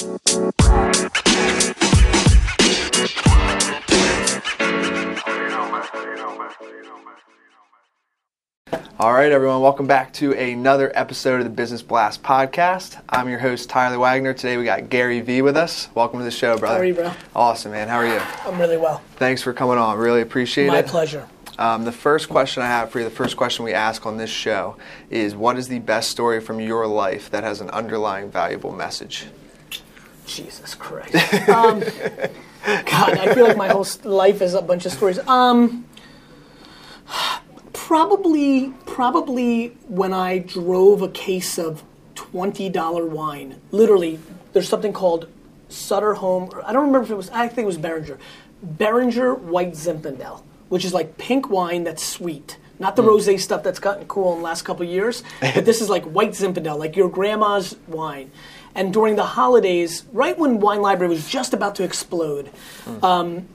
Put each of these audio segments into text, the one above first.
All right, everyone, welcome back to another episode of the Business Blast podcast. I'm your host, Tyler Wagner. Today we got Gary Vee with us. Welcome to the show, brother. How are you, bro? Awesome, man. How are you? I'm really well. Thanks for coming on. Really appreciate My it. My pleasure. Um, the first question I have for you, the first question we ask on this show is what is the best story from your life that has an underlying valuable message? Jesus Christ. Um, God, I feel like my whole life is a bunch of stories. Um, probably, probably when I drove a case of twenty dollar wine. Literally, there's something called Sutter Home. or I don't remember if it was. I think it was Beringer. Beringer White Zinfandel, which is like pink wine that's sweet. Not the rosé stuff that's gotten cool in the last couple of years, but this is like white Zinfandel, like your grandma's wine. And during the holidays, right when Wine Library was just about to explode, um,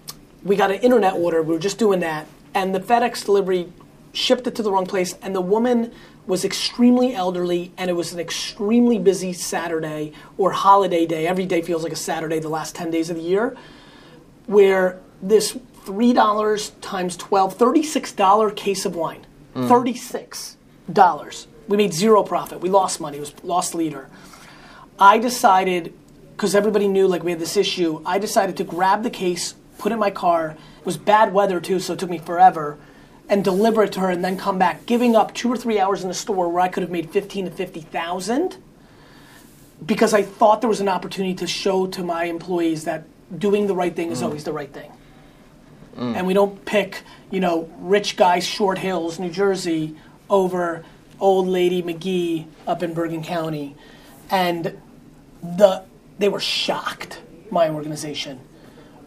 we got an internet order. We were just doing that, and the FedEx delivery shipped it to the wrong place, and the woman was extremely elderly, and it was an extremely busy Saturday or holiday day. Every day feels like a Saturday the last 10 days of the year, where this $3 times 12, $36 case of wine, $36. We made zero profit. We lost money. It was lost leader. I decided, because everybody knew like we had this issue, I decided to grab the case, put it in my car. It was bad weather too, so it took me forever, and deliver it to her, and then come back, giving up two or three hours in the store where I could have made fifteen to fifty thousand, because I thought there was an opportunity to show to my employees that doing the right thing is mm. always the right thing. Mm. And we don't pick, you know, rich guy Short Hills, New Jersey, over old lady McGee up in Bergen County and the they were shocked my organization.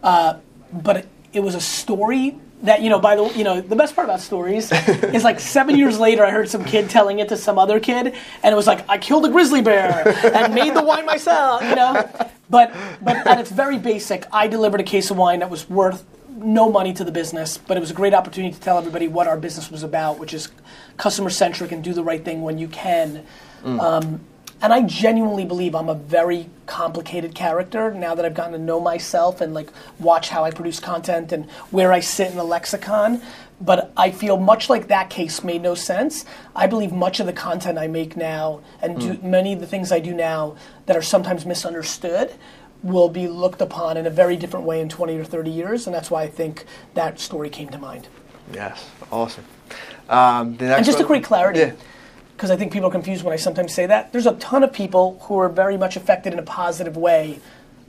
Uh, but it, it was a story that you know by the you know the best part about stories is like seven years later i heard some kid telling it to some other kid and it was like i killed a grizzly bear and made the wine myself you know? But but at its very basic i delivered a case of wine that was worth no money to the business but it was a great opportunity to tell everybody what our business was about which is customer centric and do the right thing when you can. Um, and I genuinely believe I'm a very complicated character now that I've gotten to know myself and like watch how I produce content and where I sit in the lexicon. But I feel much like that case made no sense. I believe much of the content I make now and do many of the things I do now that are sometimes misunderstood will be looked upon in a very different way in 20 or 30 years. And that's why I think that story came to mind. Yes, awesome. Um, the next And just to one- create clarity, Yeah. Because I think people are confused when I sometimes say that, there's a ton of people who are very much affected in a positive way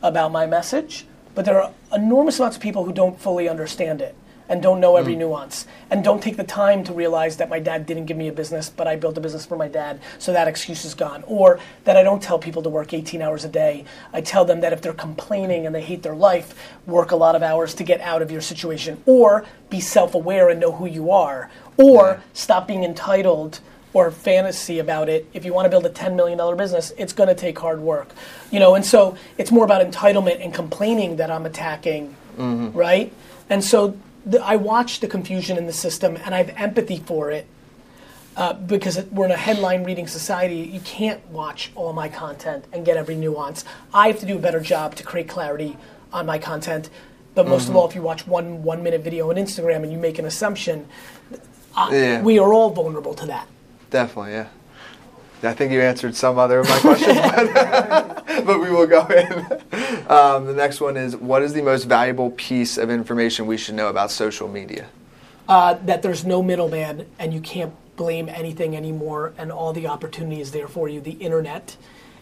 about my message, but there are enormous amounts of people who don't fully understand it and don't know every hmm. nuance and don't take the time to realize that my dad didn't give me a business, but I built a business for my dad, so that excuse is gone. Or that I don't tell people to work 18 hours a day. I tell them that if they're complaining and they hate their life, work a lot of hours to get out of your situation. Or be self aware and know who you are. Or stop being entitled or fantasy about it. If you want to build a $10 million business, it's going to take hard work. You know, and so it's more about entitlement and complaining that I'm attacking, mm-hmm. right? And so the, I watch the confusion in the system and I have empathy for it uh, because it, we're in a headline reading society. You can't watch all my content and get every nuance. I have to do a better job to create clarity on my content. But most of mm-hmm. all, if you watch one one minute video on Instagram and you make an assumption, I, Yeah. we are all vulnerable to that. Definitely, yeah. I think you answered some other of my questions, but, but we will go in. Um, the next one is What is the most valuable piece of information we should know about social media? uh, that there's no middleman and you can't blame anything anymore and all the opportunity is there for you the internet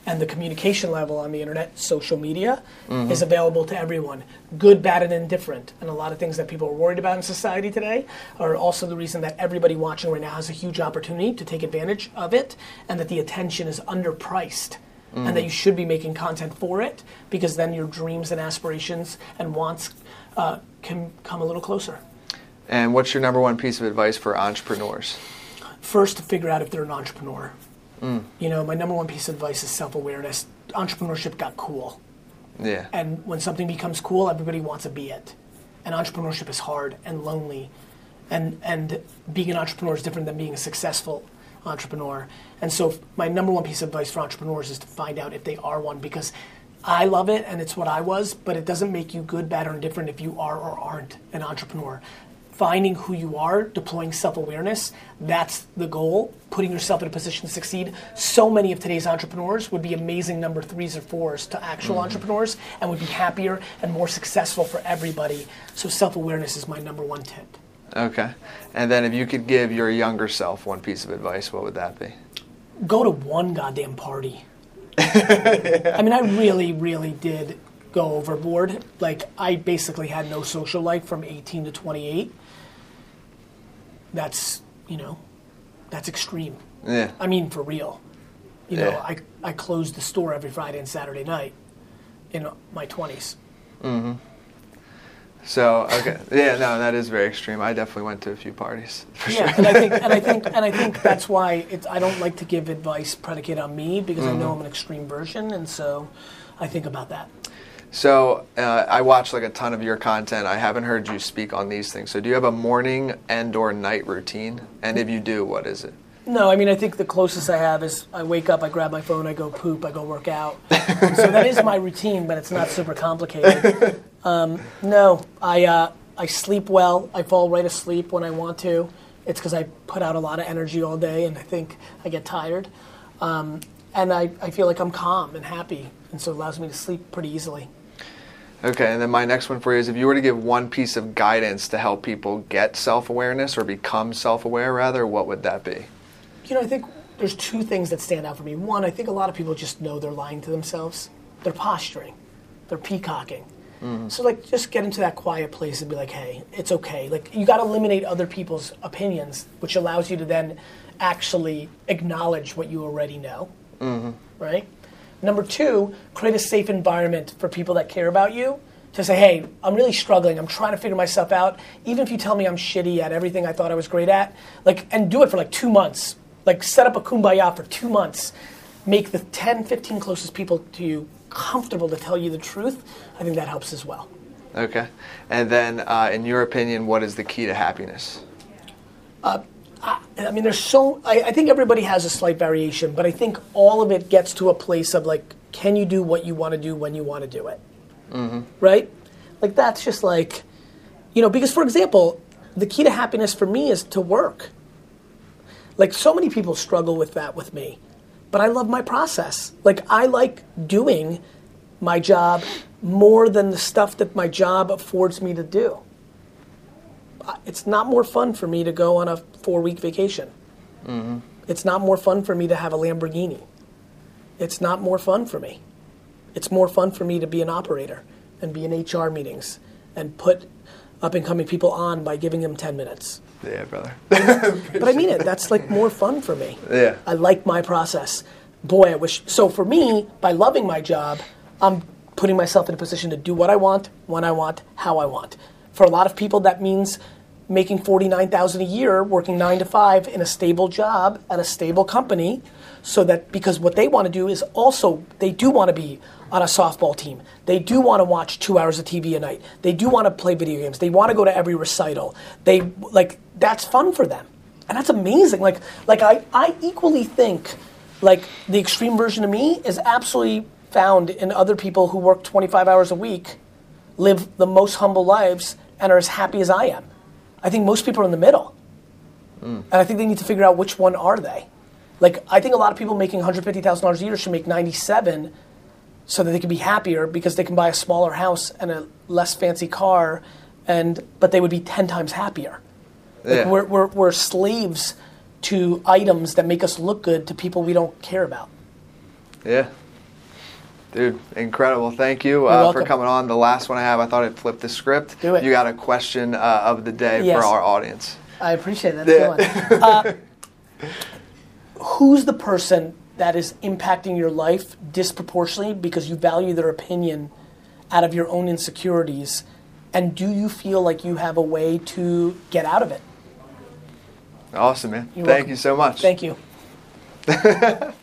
and the communication level on the internet social media is available to everyone. Good bad and indifferent. And a lot of things that people are worried about in society today are also the reason that everybody watching right now has a huge opportunity to take advantage of it and that the attention is underpriced and that you should be making content for it because then your dreams and aspirations and wants uh, can come a little closer. And what's your number one piece of advice for entrepreneurs? first to figure out if they're an entrepreneur. Mm. You know, my number one piece of advice is self awareness. Entrepreneurship got cool. Yeah. And when something becomes cool, everybody wants to be it. And entrepreneurship is hard and lonely. And, and being an entrepreneur is different than being a successful entrepreneur. And so, my number one piece of advice for entrepreneurs is to find out if they are one because I love it and it's what I was, but it doesn't make you good, bad, or indifferent if you are or aren't an entrepreneur. Finding who you are, deploying self awareness, that's the goal, putting yourself in a position to succeed. So many of today's entrepreneurs would be amazing number threes or fours to actual mm-hmm. entrepreneurs and would be happier and more successful for everybody. So, self awareness is my number one tip. Okay. And then if you could give your younger self one piece of advice, what would that be? go to one goddamn party. I mean, I really, really did go overboard. Like, I basically had no social life from 18 to 28. That's, you know, that's extreme. Yeah. I mean, for real. You know, Yeah. I, I closed the store every Friday and Saturday night in my 20s. Mm-hmm. So okay, yeah, no, that is very extreme. I definitely went to a few parties for Yeah, sure. and I think, and I think, and I think that's why it's. I don't like to give advice predicated on me because I know I'm an extreme version, and so I think about that. So uh, I watch like a ton of your content. I haven't heard you speak on these things. So do you have a morning and/or night routine? And if you do, what is it? No, I mean, I think the closest I have is I wake up, I grab my phone, I go poop, I go work out. so that is my routine, but it's not super complicated. Um, no, I, uh, I sleep well. I fall right asleep when I want to. It's because I put out a lot of energy all day and I think I get tired. Um, and I, I feel like I'm calm and happy, and so it allows me to sleep pretty easily. Okay, and then my next one for you is if you were to give one piece of guidance to help people get self-awareness or become self-aware, rather, what would that be? You know, I think there's two things that stand out for me. One, I think a lot of people just know they're lying to themselves. They're posturing. They're peacocking. Mm-hmm. So like just get into that quiet place and be like, hey, it's okay. Like you gotta eliminate other people's opinions, which allows you to then actually acknowledge what you already know. Mm-hmm. Right? Number two, create a safe environment for people that care about you to say, hey, I'm really struggling. I'm trying to figure myself out. Even if you tell me I'm shitty at everything I thought I was great at, like, and do it for like two months. Like, set up a kumbaya for two months. Make the 10, 15 closest people to you comfortable to tell you the truth. I think that helps as well. Okay, and then uh, in your opinion, what is the key to happiness? I mean, there's so, I, I think everybody has a slight variation, but I think all of it gets to a place of like, can you do what you want to do when you want to do it? Mm-hmm. Right? Like, that's just like, you know, because for example, the key to happiness for me is to work. Like, so many people struggle with that with me, but I love my process. Like, I like doing my job more than the stuff that my job affords me to do it's not more fun for me to go on a four week vacation. Mm-hmm. It's not more fun for me to have a Lamborghini. It's not more fun for me. It's more fun for me to be an operator and be in HR meetings and put up and coming people on by giving them 10 minutes. Yeah, brother. But I mean it, that's like more fun for me. Yeah. I like my process. Boy, I wish. So for me, by loving my job, I'm putting myself in a position to do what I want, when I want, how I want. For a lot of people, that means making forty-nine thousand a year, working nine to five in a stable job at a stable company, so that because what they want to do is also they do want to be on a softball team. They do want to watch two hours of TV a night. They do want to play video games. They want to go to every recital. They like that's fun for them and that's amazing. Like, like I, I equally think, like the extreme version of me is absolutely found in other people who work 25 hours a week, live the most humble lives, and are as happy as I am. I think most people are in the middle, hmm. and I think they need to figure out which one are they. Like, I think a lot of people making $150,000 a year should make 97 so that they can be happier because they can buy a smaller house and a less fancy car, and but they would be 10 times happier. Like Yeah. we're, we're, we're slaves to items that make us look good to people we don't care about. Yeah. Dude, incredible. Thank you uh, for coming on. The last one I have, I thought I'd flip the script. Do it. You got a question uh, of the day Yes. for our audience. I appreciate that. Yeah. That's a one. Uh, who's the person that is impacting your life disproportionately because you value their opinion out of your own insecurities? And do you feel like you have a way to get out of it? Awesome, man. You're Thank welcome. you so much. Thank you.